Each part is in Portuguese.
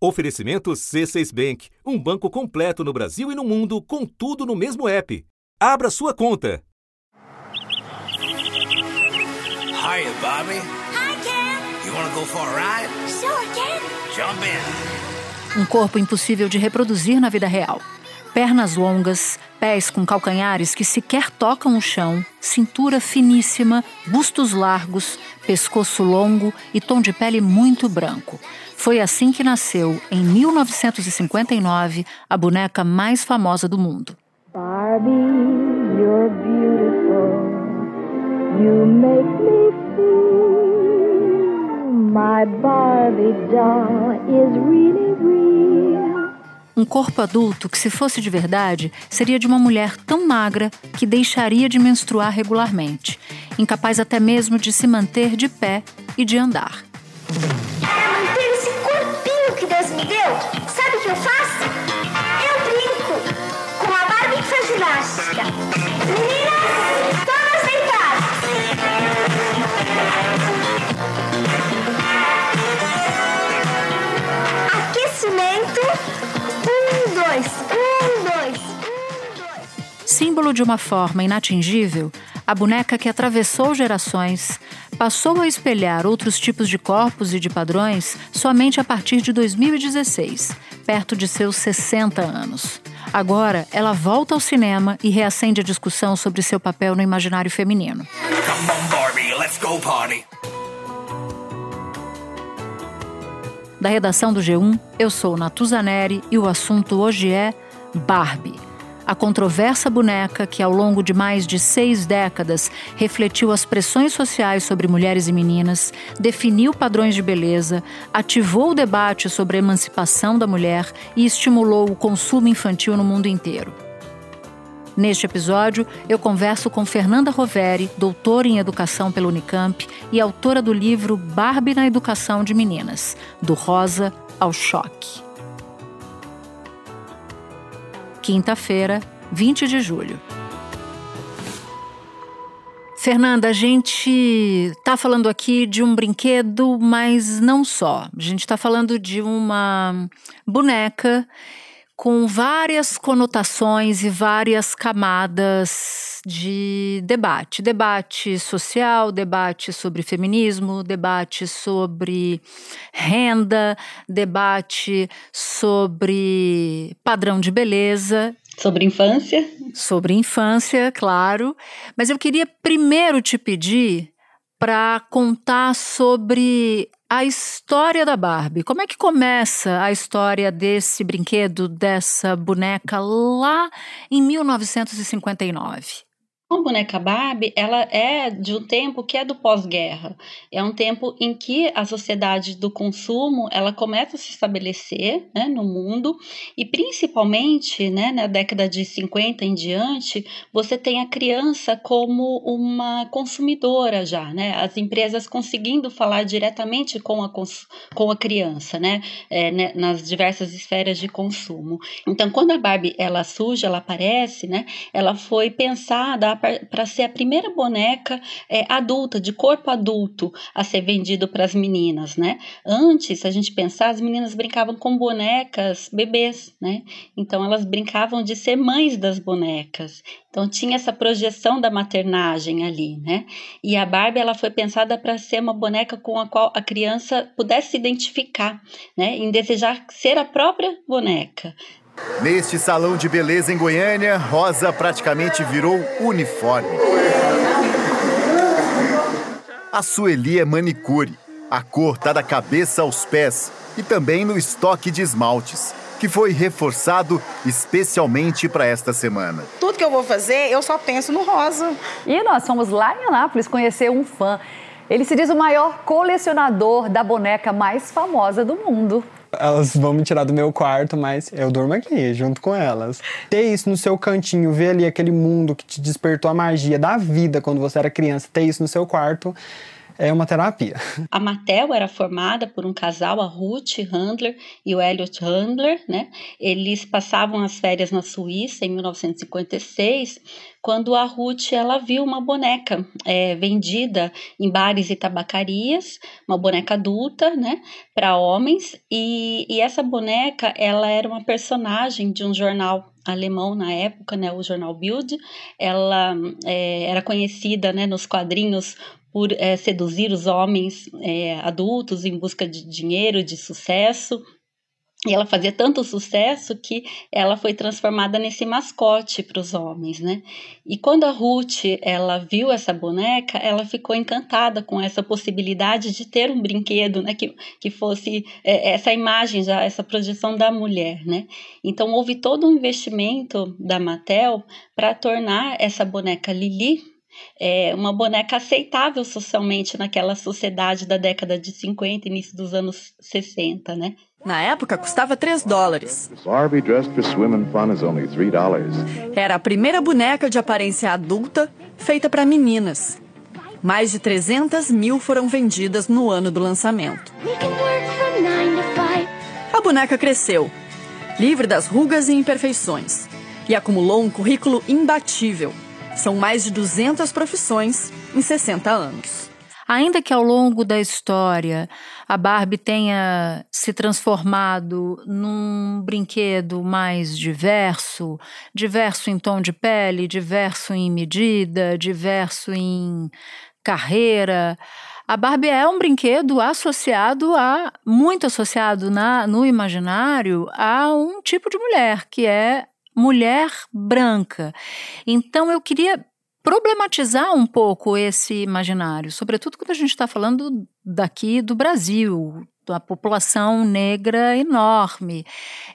Oferecimento C6 Bank, um banco completo no Brasil e no mundo, com tudo no mesmo app. Abra sua conta. Hiya, Bobby. Hi, Ken. You wanna go for a ride? Sure, Ken. Jump in. Um corpo impossível de reproduzir na vida real. Pernas longas, pés com calcanhares que sequer tocam o chão, cintura finíssima, bustos largos, pescoço longo e tom de pele muito branco. Foi assim que nasceu, em 1959, a boneca mais famosa do mundo. Barbie, you're beautiful. You make me feel my Barbie doll is really real. Um corpo adulto que, se fosse de verdade, seria de uma mulher tão magra que deixaria de menstruar regularmente, incapaz até mesmo de se manter de pé e de andar. Para manter esse corpinho que Deus me deu, sabe o que eu faço? Símbolo de uma forma inatingível, a boneca que atravessou gerações passou a espelhar outros tipos de corpos e de padrões somente a partir de 2016, perto de seus 60 anos. Agora, ela volta ao cinema e reacende a discussão sobre seu papel no imaginário feminino. Come on, Barbie, let's go party. Da redação do G1, eu sou Natuzaneri e o assunto hoje é Barbie. A controversa boneca que, ao longo de mais de seis décadas, refletiu as pressões sociais sobre mulheres e meninas, definiu padrões de beleza, ativou o debate sobre a emancipação da mulher e estimulou o consumo infantil no mundo inteiro. Neste episódio, eu converso com Fernanda Roveri, doutora em educação pela Unicamp e autora do livro Barbie na Educação de Meninas, do Rosa ao Choque. Quinta-feira, 20 de julho. Fernanda, a gente está falando aqui de um brinquedo, mas não só. A gente está falando de uma boneca com várias conotações e várias camadas de debate. Debate social, debate sobre feminismo, debate sobre renda, debate sobre padrão de beleza Sobre infância? sobre infância, claro. Mas eu queria primeiro te pedir para contar sobre a história da Barbie. Como é que começa a história desse brinquedo, dessa boneca lá em 1959? A boneca Barbie, ela é de um tempo que é do pós-guerra. É um tempo em que a sociedade do consumo, ela começa a se estabelecer né, no mundo e principalmente né, na década de 50 em diante, você tem a criança como uma consumidora já, né? As empresas conseguindo falar diretamente com a, com a criança, né? É, né, nas diversas esferas de consumo. Então, quando a Barbie ela surge, ela aparece, né? Ela foi pensada para ser a primeira boneca é, adulta, de corpo adulto, a ser vendido para as meninas, né? Antes, se a gente pensar, as meninas brincavam com bonecas bebês, né? Então elas brincavam de ser mães das bonecas. Então tinha essa projeção da maternagem ali, né? E a Barbie ela foi pensada para ser uma boneca com a qual a criança pudesse se identificar, né? Em desejar ser a própria boneca. Neste salão de beleza em Goiânia, Rosa praticamente virou uniforme. A Sueli é manicure. A cor tá da cabeça aos pés e também no estoque de esmaltes, que foi reforçado especialmente para esta semana. Tudo que eu vou fazer, eu só penso no rosa. E nós fomos lá em Anápolis conhecer um fã. Ele se diz o maior colecionador da boneca mais famosa do mundo. Elas vão me tirar do meu quarto, mas eu durmo aqui, junto com elas. Ter isso no seu cantinho, ver ali aquele mundo que te despertou a magia da vida quando você era criança, ter isso no seu quarto, é uma terapia. A Mattel era formada por um casal, a Ruth Handler e o Elliot Handler, né? Eles passavam as férias na Suíça em 1956, quando a Ruth ela viu uma boneca é, vendida em bares e tabacarias, uma boneca adulta, né, para homens, e, e essa boneca ela era uma personagem de um jornal alemão na época, né, o jornal Bild, ela é, era conhecida, né, nos quadrinhos por é, seduzir os homens é, adultos em busca de dinheiro, de sucesso. E ela fazia tanto sucesso que ela foi transformada nesse mascote para os homens, né? E quando a Ruth ela viu essa boneca, ela ficou encantada com essa possibilidade de ter um brinquedo, né? Que, que fosse é, essa imagem já, essa projeção da mulher, né? Então houve todo um investimento da Mattel para tornar essa boneca Lili é, uma boneca aceitável socialmente naquela sociedade da década de 50, início dos anos 60, né? Na época custava 3 dólares. Era a primeira boneca de aparência adulta feita para meninas. Mais de 300 mil foram vendidas no ano do lançamento. A boneca cresceu, livre das rugas e imperfeições, e acumulou um currículo imbatível. São mais de 200 profissões em 60 anos. Ainda que ao longo da história a Barbie tenha se transformado num brinquedo mais diverso, diverso em tom de pele, diverso em medida, diverso em carreira, a Barbie é um brinquedo associado a muito associado na, no imaginário a um tipo de mulher que é mulher branca. Então eu queria problematizar um pouco esse imaginário, sobretudo quando a gente está falando daqui do Brasil, da população negra enorme.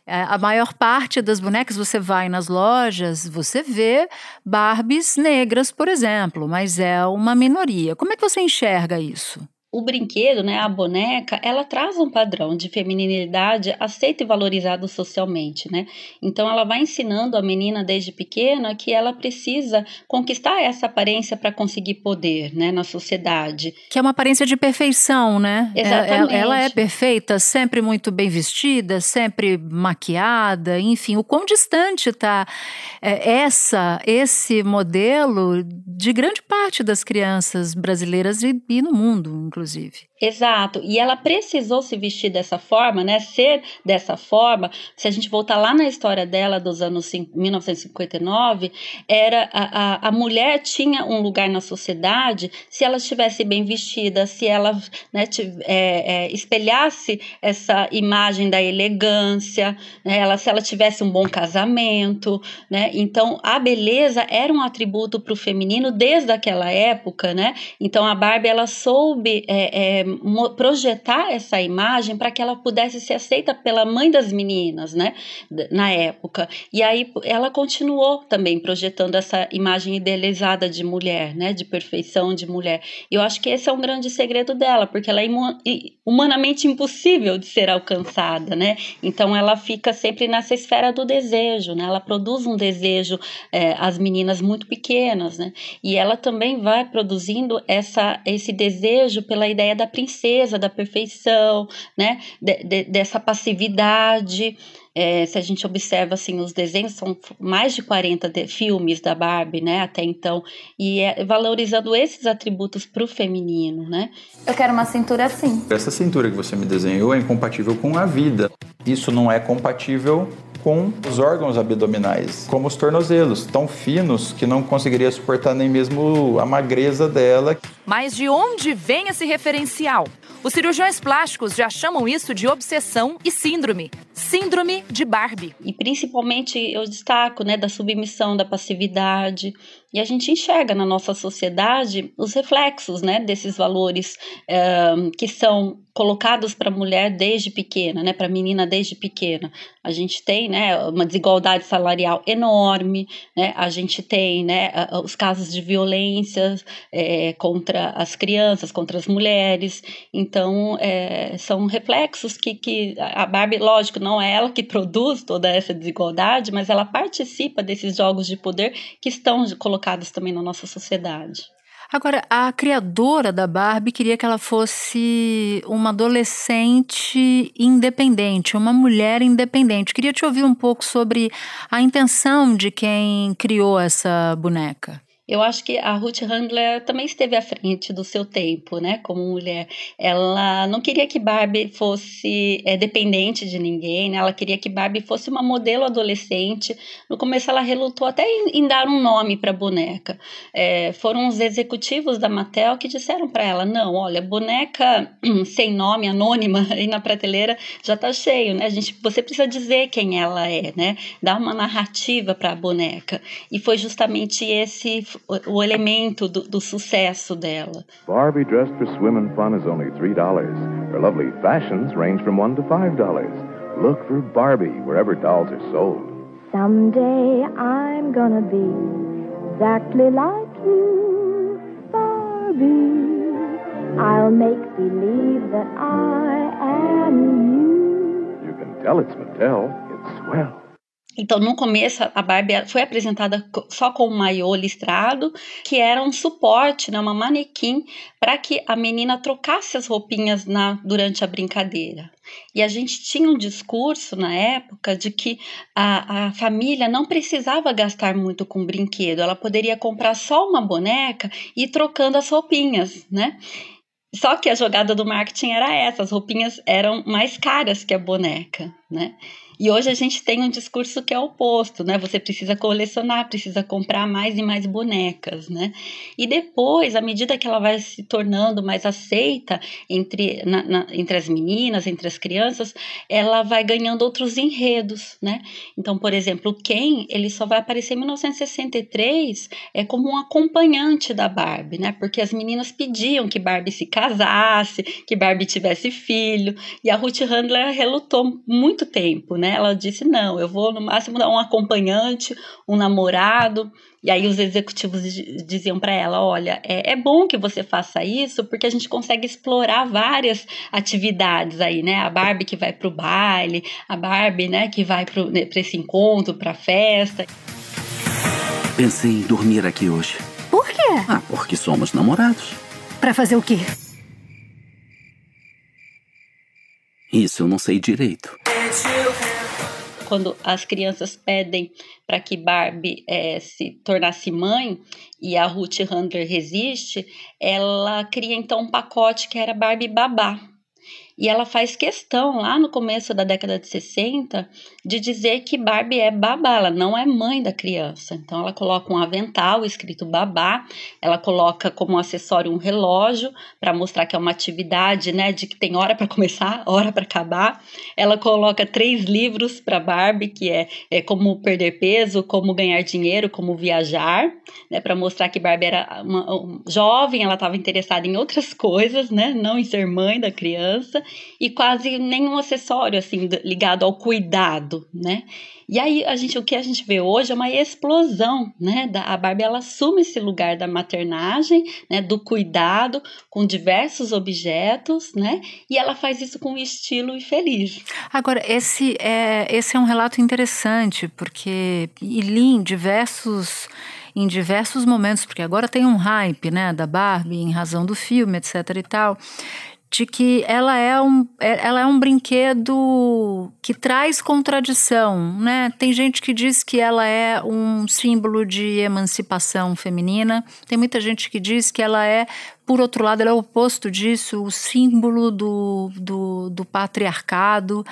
É, a maior parte das bonecas, você vai nas lojas, você vê Barbies negras, por exemplo, mas é uma minoria. Como é que você enxerga isso? O brinquedo, né, a boneca, ela traz um padrão de feminilidade aceito e valorizado socialmente, né? Então ela vai ensinando a menina desde pequena que ela precisa conquistar essa aparência para conseguir poder, né, na sociedade. Que é uma aparência de perfeição, né? É, Exatamente. Ela, é perfeita, sempre muito bem vestida, sempre maquiada, enfim, o quão distante está é, essa, esse modelo de grande parte das crianças brasileiras e, e no mundo, inclusive inclusive. Exato. E ela precisou se vestir dessa forma, né? Ser dessa forma. Se a gente voltar lá na história dela dos anos 1959, era a, a, a mulher tinha um lugar na sociedade se ela estivesse bem vestida, se ela né, é, é, espelhasse essa imagem da elegância, né? ela, se ela tivesse um bom casamento, né? Então a beleza era um atributo para o feminino desde aquela época, né? Então a Barbie ela soube é, é, projetar essa imagem para que ela pudesse ser aceita pela mãe das meninas, né, na época. E aí ela continuou também projetando essa imagem idealizada de mulher, né, de perfeição de mulher. Eu acho que esse é um grande segredo dela, porque ela é humanamente impossível de ser alcançada, né? Então ela fica sempre nessa esfera do desejo, né? Ela produz um desejo é, às meninas muito pequenas, né? E ela também vai produzindo essa, esse desejo pela ideia da princesa, da perfeição, né? De, de, dessa passividade. É, se a gente observa assim os desenhos são mais de 40 de, filmes da Barbie, né, até então, e é, valorizando esses atributos para o feminino, né? Eu quero uma cintura assim. Essa cintura que você me desenhou é incompatível com a vida. Isso não é compatível com os órgãos abdominais, como os tornozelos, tão finos que não conseguiria suportar nem mesmo a magreza dela. Mas de onde vem esse referencial? Os cirurgiões plásticos já chamam isso de obsessão e síndrome. Síndrome de Barbie. E principalmente eu destaco, né, da submissão, da passividade. E a gente enxerga na nossa sociedade os reflexos, né, desses valores é, que são colocados para a mulher desde pequena, né, para a menina desde pequena. A gente tem, né, uma desigualdade salarial enorme, né, a gente tem, né, os casos de violência é, contra as crianças, contra as mulheres. Então, é, são reflexos que, que a Barbie, lógico, não é ela que produz toda essa desigualdade, mas ela participa desses jogos de poder que estão colocados também na nossa sociedade. Agora, a criadora da Barbie queria que ela fosse uma adolescente independente, uma mulher independente. Queria te ouvir um pouco sobre a intenção de quem criou essa boneca. Eu acho que a Ruth Handler também esteve à frente do seu tempo, né, como mulher. Ela não queria que Barbie fosse é, dependente de ninguém, né? Ela queria que Barbie fosse uma modelo adolescente. No começo ela relutou até em, em dar um nome para a boneca. É, foram os executivos da Mattel que disseram para ela: "Não, olha, boneca sem nome, anônima aí na prateleira já tá cheio, né? A gente, você precisa dizer quem ela é, né? Dar uma narrativa para a boneca". E foi justamente esse o elemento do, do sucesso dela. Barbie dressed for swim and fun is only $3. Her lovely fashions range from 1 to $5. Look for Barbie wherever dolls are sold. Someday I'm gonna be exactly like you, Barbie. I'll make believe that I am you. You can tell it's Mattel. It's swell. Então, no começo, a Barbie foi apresentada só com um maiô listrado, que era um suporte, né, uma manequim, para que a menina trocasse as roupinhas na, durante a brincadeira. E a gente tinha um discurso na época de que a, a família não precisava gastar muito com brinquedo, ela poderia comprar só uma boneca e ir trocando as roupinhas, né? Só que a jogada do marketing era essa, as roupinhas eram mais caras que a boneca, né? E hoje a gente tem um discurso que é oposto, né? Você precisa colecionar, precisa comprar mais e mais bonecas, né? E depois, à medida que ela vai se tornando mais aceita entre, na, na, entre as meninas, entre as crianças, ela vai ganhando outros enredos, né? Então, por exemplo, o Ken, ele só vai aparecer em 1963 é como um acompanhante da Barbie, né? Porque as meninas pediam que Barbie se casasse, que Barbie tivesse filho, e a Ruth Handler relutou muito tempo, né? Ela disse: não, eu vou no máximo dar um acompanhante, um namorado. E aí os executivos diziam para ela: olha, é, é, bom que você faça isso, porque a gente consegue explorar várias atividades aí, né? A Barbie que vai para o baile, a Barbie, né, que vai para né, esse encontro, para a festa. Pensei em dormir aqui hoje. Por quê? Ah, porque somos namorados. Para fazer o quê? Isso eu não sei direito. Quando as crianças pedem para que Barbie é, se tornasse mãe e a Ruth Handler resiste, ela cria então um pacote que era Barbie Babá. E ela faz questão, lá no começo da década de 60, de dizer que Barbie é babá, ela não é mãe da criança. Então ela coloca um avental escrito babá, ela coloca como acessório um relógio para mostrar que é uma atividade, né, de que tem hora para começar, hora para acabar. Ela coloca três livros para Barbie, que é, é como perder peso, como ganhar dinheiro, como viajar, né, para mostrar que Barbie era uma, uma jovem, ela estava interessada em outras coisas, né, não em ser mãe da criança e quase nenhum acessório assim ligado ao cuidado, né? E aí a gente o que a gente vê hoje é uma explosão, né? Da, a Barbie ela assume esse lugar da maternagem, né? Do cuidado com diversos objetos, né? E ela faz isso com estilo e feliz. Agora esse é esse é um relato interessante porque li em diversos em diversos momentos, porque agora tem um hype, né, da Barbie em razão do filme, etc e tal de que ela é um, é, ela é um brinquedo que traz contradição, né? Tem gente que diz que ela é um símbolo de emancipação feminina, tem muita gente que diz que ela é, por outro lado, ela é o oposto disso, o símbolo do, do, do patriarcado.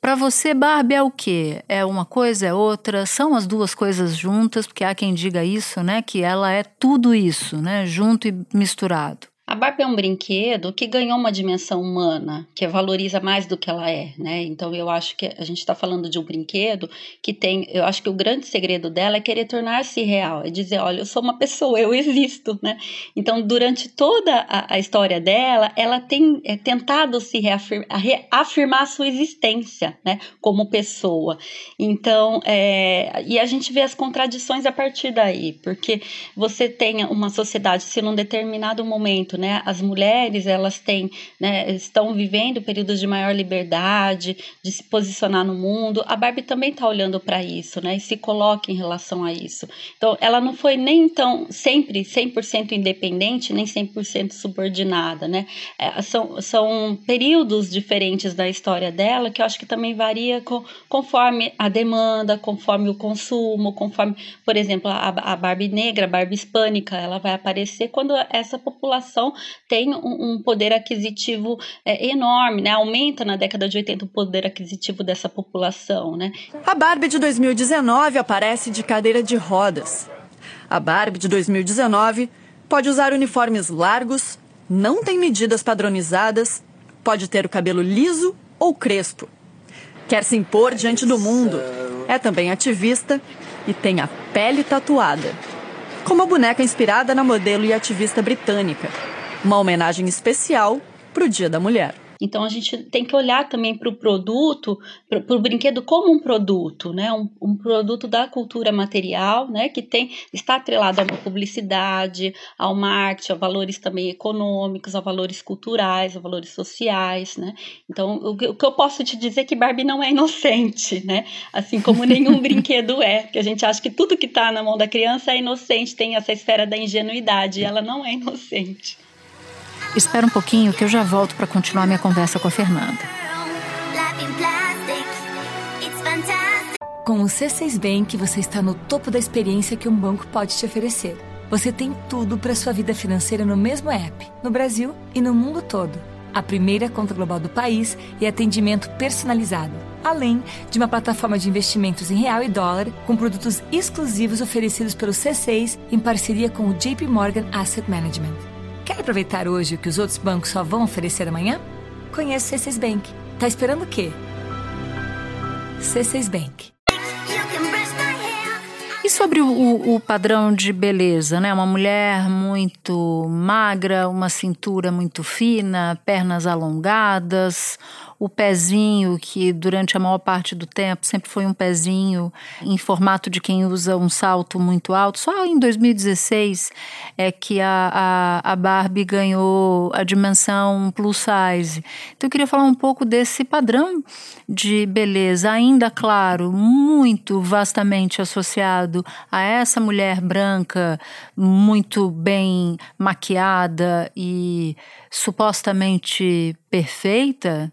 Para você, Barbie é o quê? É uma coisa, é outra? São as duas coisas juntas? Porque há quem diga isso, né? Que ela é tudo isso, né? Junto e misturado. A Barbie é um brinquedo que ganhou uma dimensão humana, que valoriza mais do que ela é, né? Então eu acho que a gente está falando de um brinquedo que tem, eu acho que o grande segredo dela é querer tornar-se real, é dizer, olha, eu sou uma pessoa, eu existo, né? Então durante toda a, a história dela, ela tem é, tentado se reafirmar, reafirmar a sua existência, né? Como pessoa. Então, é, e a gente vê as contradições a partir daí, porque você tem uma sociedade, se num determinado momento né? né? As mulheres, elas têm, né, estão vivendo períodos de maior liberdade, de se posicionar no mundo. A Barbie também está olhando para isso, né? E se coloca em relação a isso. Então, ela não foi nem tão sempre 100% independente, nem 100% subordinada, né? É, são, são períodos diferentes da história dela que eu acho que também varia com, conforme a demanda, conforme o consumo, conforme, por exemplo, a, a Barbie negra, a Barbie hispânica, ela vai aparecer quando essa população tem um, um poder aquisitivo é, enorme, né? Aumenta na década de 80 o poder aquisitivo dessa população, né? A Barbie de 2019 aparece de cadeira de rodas. A Barbie de 2019 pode usar uniformes largos, não tem medidas padronizadas, pode ter o cabelo liso ou crespo. Quer se impor diante do mundo. É também ativista e tem a pele tatuada. Como a boneca inspirada na modelo e ativista britânica. Uma homenagem especial para o Dia da Mulher. Então a gente tem que olhar também para o produto, para o brinquedo como um produto, né? Um, um, produto da cultura material, né? Que tem está atrelado a uma publicidade, ao marketing, a valores também econômicos, a valores culturais, a valores sociais, né? Então o, o que eu posso te dizer é que Barbie não é inocente, né? Assim como nenhum brinquedo é, que a gente acha que tudo que está na mão da criança é inocente, tem essa esfera da ingenuidade, e ela não é inocente. Espera um pouquinho que eu já volto para continuar minha conversa com a Fernanda. Com o C6 Bank, você está no topo da experiência que um banco pode te oferecer. Você tem tudo para sua vida financeira no mesmo app, no Brasil e no mundo todo. A primeira conta global do país e atendimento personalizado, além de uma plataforma de investimentos em real e dólar com produtos exclusivos oferecidos pelo C6 em parceria com o JP Morgan Asset Management. Quer aproveitar hoje o que os outros bancos só vão oferecer amanhã? Conheça o C6 Bank. Tá esperando o quê? C6 Bank. E sobre o, o, padrão de beleza, né? Uma mulher muito magra, uma cintura muito fina, pernas alongadas, o pezinho, que durante a maior parte do tempo sempre foi um pezinho em formato de quem usa um salto muito alto. Só em 2016 é que a, a, a Barbie ganhou a dimensão plus size. Então eu queria falar um pouco desse padrão de beleza, ainda claro, muito vastamente associado a essa mulher branca muito bem maquiada e supostamente perfeita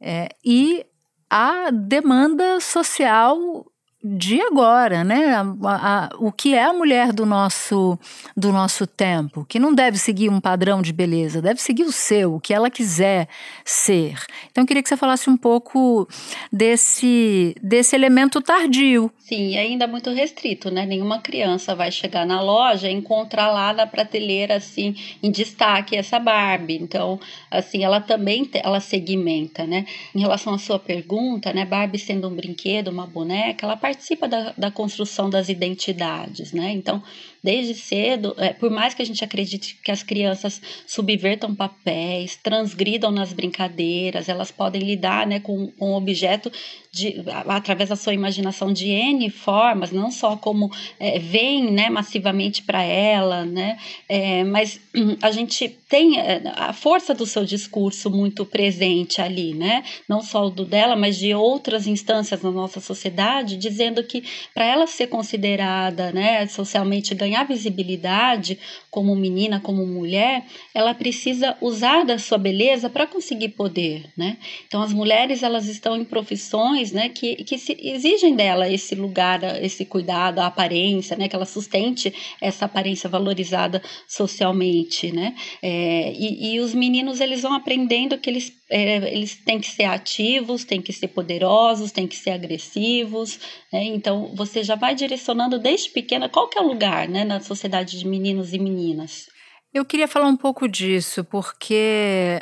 é, e a demanda social de agora, né? A, a, o que é a mulher do nosso do nosso tempo, que não deve seguir um padrão de beleza, deve seguir o seu, o que ela quiser ser. Então eu queria que você falasse um pouco desse desse elemento tardio. Sim, ainda muito restrito, né? Nenhuma criança vai chegar na loja e encontrar lá na prateleira assim em destaque essa Barbie. Então, assim, ela também ela segmenta, né? Em relação à sua pergunta, né, Barbie sendo um brinquedo, uma boneca, ela participa da, da construção das identidades, né? Então, desde cedo, é, por mais que a gente acredite que as crianças subvertam papéis, transgridam nas brincadeiras, elas podem lidar né, com, o objeto de, através da sua imaginação de N formas, não só como é, vem né, massivamente para ela, né, é, mas a gente tem é, a força do seu discurso muito presente ali, né, não só o do dela, mas de outras instâncias na nossa sociedade, dizendo que para ela ser considerada né, socialmente ganhada, ganhar visibilidade como menina, como mulher, ela precisa usar da sua beleza para conseguir poder, né? Então as mulheres elas estão em profissões, né, que, que exigem dela esse lugar, esse cuidado, a aparência, né, que ela sustente essa aparência valorizada socialmente, né? É, e, e os meninos eles vão aprendendo que eles é, eles têm que ser ativos, têm que ser poderosos, têm que ser agressivos, né? Então você já vai direcionando desde pequena qual que é o lugar, né, na sociedade de meninos e meninas. Eu queria falar um pouco disso, porque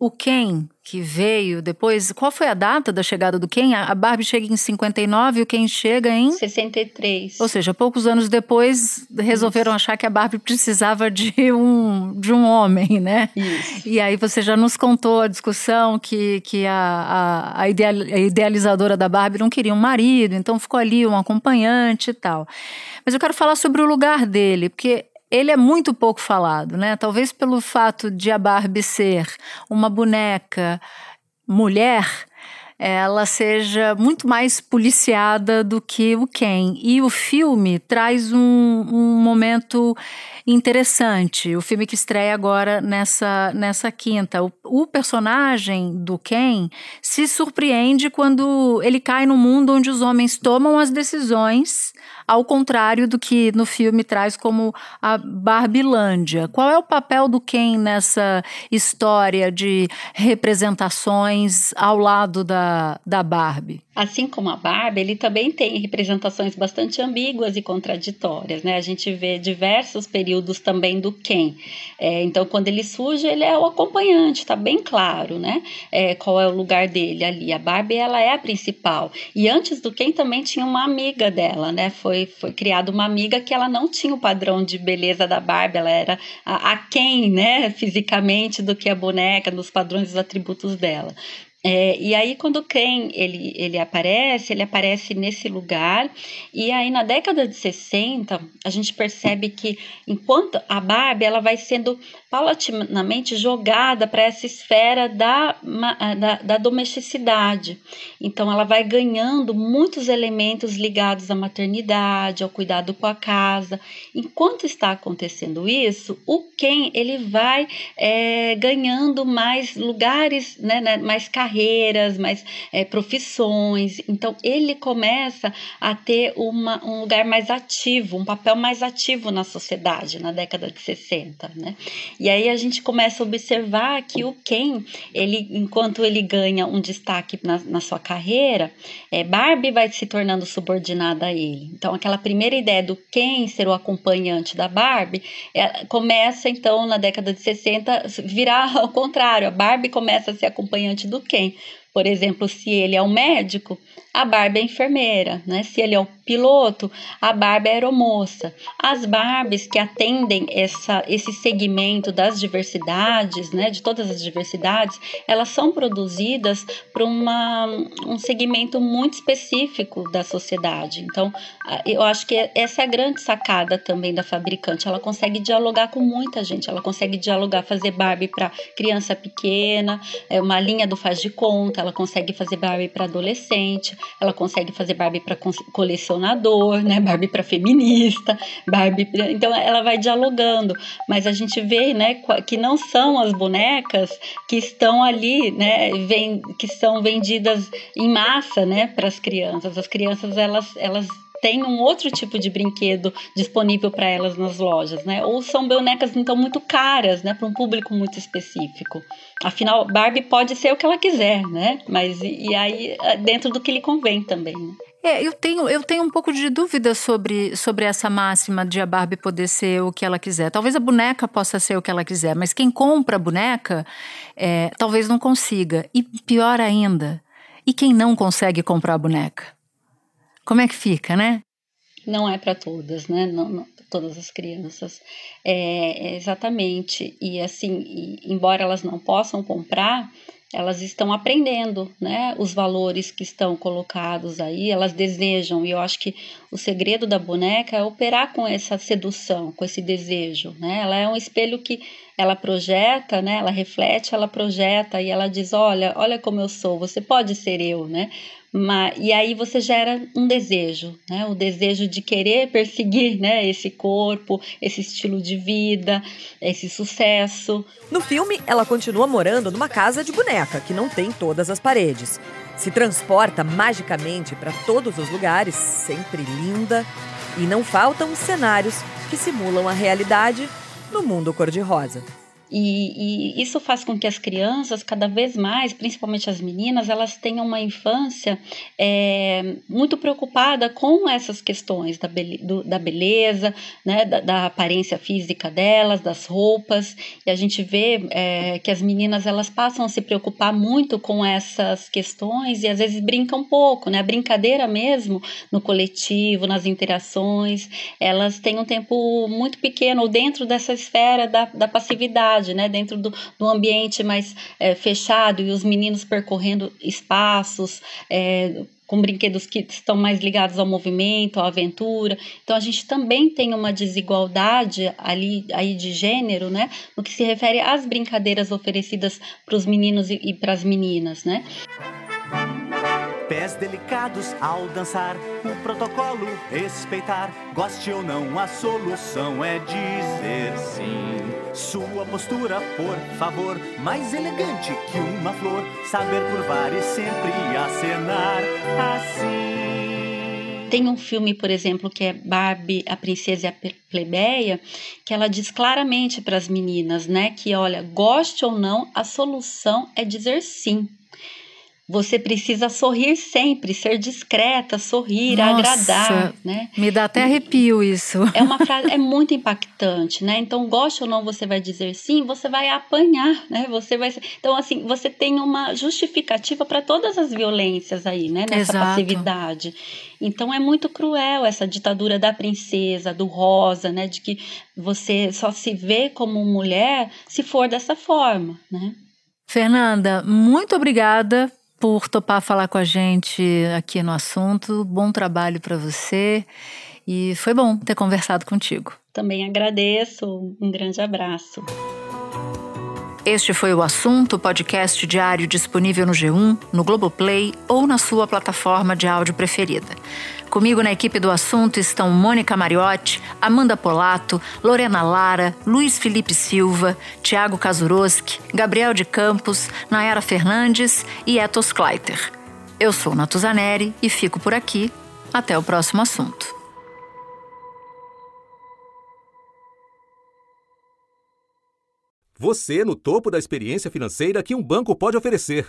o Ken, que veio depois, qual foi a data da chegada do Ken? A Barbie chega em 59 e o Ken chega em 63. Ou seja, poucos anos depois resolveram Isso. achar que a Barbie precisava de um, de um homem, né? Isso. E aí você já nos contou a discussão que, que a, a, a, idealizadora da Barbie não queria um marido, então ficou ali um acompanhante e tal. Mas eu quero falar sobre o lugar dele, porque ele é muito pouco falado, né? Talvez pelo fato de a Barbie ser uma boneca mulher, ela seja muito mais policiada do que o Ken. E o filme traz um, um momento interessante. O filme que estreia agora nessa, nessa quinta. O, o, personagem do Ken se surpreende quando ele cai no mundo onde os homens tomam as decisões, ao contrário do que no filme traz como a Barbilândia. Qual é o papel do Ken nessa história de representações ao lado da, da Barbie? Assim como a Barbie, ele também tem representações bastante ambíguas e contraditórias, né? A gente vê diversos períodos também do Ken. É, então, quando ele surge, ele é o acompanhante, tá bem claro, né? É, qual é o lugar dele ali. A Barbie, ela é a principal. E antes do Ken também tinha uma amiga dela, né? Foi, foi criada uma amiga que ela não tinha o padrão de beleza da Barbie, ela era a, a Ken, né? Fisicamente, do que a boneca, nos padrões dos atributos dela. É, e aí, quando o Ken ele, ele aparece, ele aparece nesse lugar. E aí, na década de 60, a gente percebe que enquanto a Barbie ela vai sendo paulatinamente jogada para essa esfera da, da, da, domesticidade. Então, ela vai ganhando muitos elementos ligados à maternidade, ao cuidado com a casa. Enquanto está acontecendo isso, o Ken ele vai é, ganhando mais lugares, né, né mais carreiras carreiras, mais é, profissões. Então, ele começa a ter uma, um lugar mais ativo, um papel mais ativo na sociedade na década de 60, né? E aí a gente começa a observar que o Ken, ele, enquanto ele ganha um destaque na, na sua carreira, é, Barbie vai se tornando subordinada a ele. Então, aquela primeira ideia do Ken ser o acompanhante da Barbie é, começa, então, na década de 60, virar ao contrário. A Barbie começa a ser acompanhante do Ken por exemplo, se ele é um médico, a Barbie é enfermeira, né? Se ele é o piloto, a Barbie é aeromoça. As Barbies que atendem essa, esse segmento das diversidades, né? De todas as diversidades, elas são produzidas para um segmento muito específico da sociedade. Então, eu acho que essa é a grande sacada também da fabricante. Ela consegue dialogar com muita gente. Ela consegue dialogar, fazer Barbie para criança pequena, é uma linha do faz de conta. Ela consegue fazer Barbie para adolescente ela consegue fazer Barbie para colecionador, né? Barbie para feminista, Barbie. Pra... Então ela vai dialogando, mas a gente vê, né, que não são as bonecas que estão ali, né, vem, que são vendidas em massa, né, para as crianças. As crianças elas elas tem um outro tipo de brinquedo disponível para elas nas lojas, né? Ou são bonecas então muito caras, né, para um público muito específico. Afinal, Barbie pode ser o que ela quiser, né? Mas e, aí é dentro do que lhe convém também. Né? É, eu tenho, eu tenho um pouco de dúvida sobre, sobre essa máxima de a Barbie poder ser o que ela quiser. Talvez a boneca possa ser o que ela quiser, mas quem compra a boneca é, talvez não consiga. E pior ainda, e quem não consegue comprar a boneca? Como é que fica, né? Não é para todas, né? Não, não, todas as crianças. É, é exatamente. E assim, e, embora elas não possam comprar, elas estão aprendendo, né? Os valores que estão colocados aí, elas desejam. E eu acho que o segredo da boneca é operar com essa sedução, com esse desejo, né? Ela é um espelho que ela projeta, né? Ela reflete, ela projeta e ela diz: olha, olha como eu sou. Você pode ser eu, né? Mas, e aí você gera um desejo, né? O desejo de querer perseguir, né? Esse corpo, esse estilo de vida, esse sucesso. No filme, ela continua morando numa casa de boneca que não tem todas as paredes. Se transporta magicamente para todos os lugares, sempre linda, e não faltam cenários que simulam a realidade no mundo cor-de-rosa. E, e, isso faz com que as crianças, cada vez mais, principalmente as meninas, elas tenham uma infância é, muito preocupada com essas questões da, be do, da beleza, né, da, da, aparência física delas, das roupas. E a gente vê é, que as meninas elas passam a se preocupar muito com essas questões e às vezes brincam um pouco, né? A brincadeira mesmo no coletivo, nas interações, elas têm um tempo muito pequeno dentro dessa esfera da, da passividade cidade, né, dentro do, do ambiente mais é, fechado e os meninos percorrendo espaços, é, com brinquedos que estão mais ligados ao movimento, à aventura. Então a gente também tem uma desigualdade ali aí de gênero, né, no que se refere às brincadeiras oferecidas para os meninos e, e para as meninas, né? Pés delicados ao dançar, o protocolo respeitar. Goste ou não, a solução é dizer sim. Sua postura, por favor, mais elegante que uma flor. Saber curvar e sempre acenar assim. Tem um filme, por exemplo, que é Barbie, a Princesa e a Plebeia, que ela diz claramente para as meninas, né, que olha, goste ou não, a solução é dizer sim. Você precisa sorrir sempre, ser discreta, sorrir, Nossa, agradar, né? Me dá até arrepio isso. É uma frase, é muito impactante, né? Então, goste ou não, você vai dizer sim, você vai apanhar, né? Você vai. Então, assim, você tem uma justificativa para todas as violências aí, né? Nessa Exato. passividade. Então, é muito cruel essa ditadura da princesa, do rosa, né? De que você só se vê como mulher se for dessa forma, né? Fernanda, muito obrigada por topar falar com a gente aqui no assunto. Bom trabalho para você e foi bom ter conversado contigo. Também agradeço. Um grande abraço. Este foi o assunto, podcast diário disponível no G1, no Globoplay ou na sua plataforma de áudio preferida. Comigo na equipe do assunto estão Mônica Mariotti, Amanda Polato, Lorena Lara, Luiz Felipe Silva, Tiago Kazuroski, Gabriel de Campos, Nayara Fernandes e Etos Kleiter. Eu sou Natuzaneri e fico por aqui. Até o próximo assunto. Você no topo da experiência financeira que um banco pode oferecer.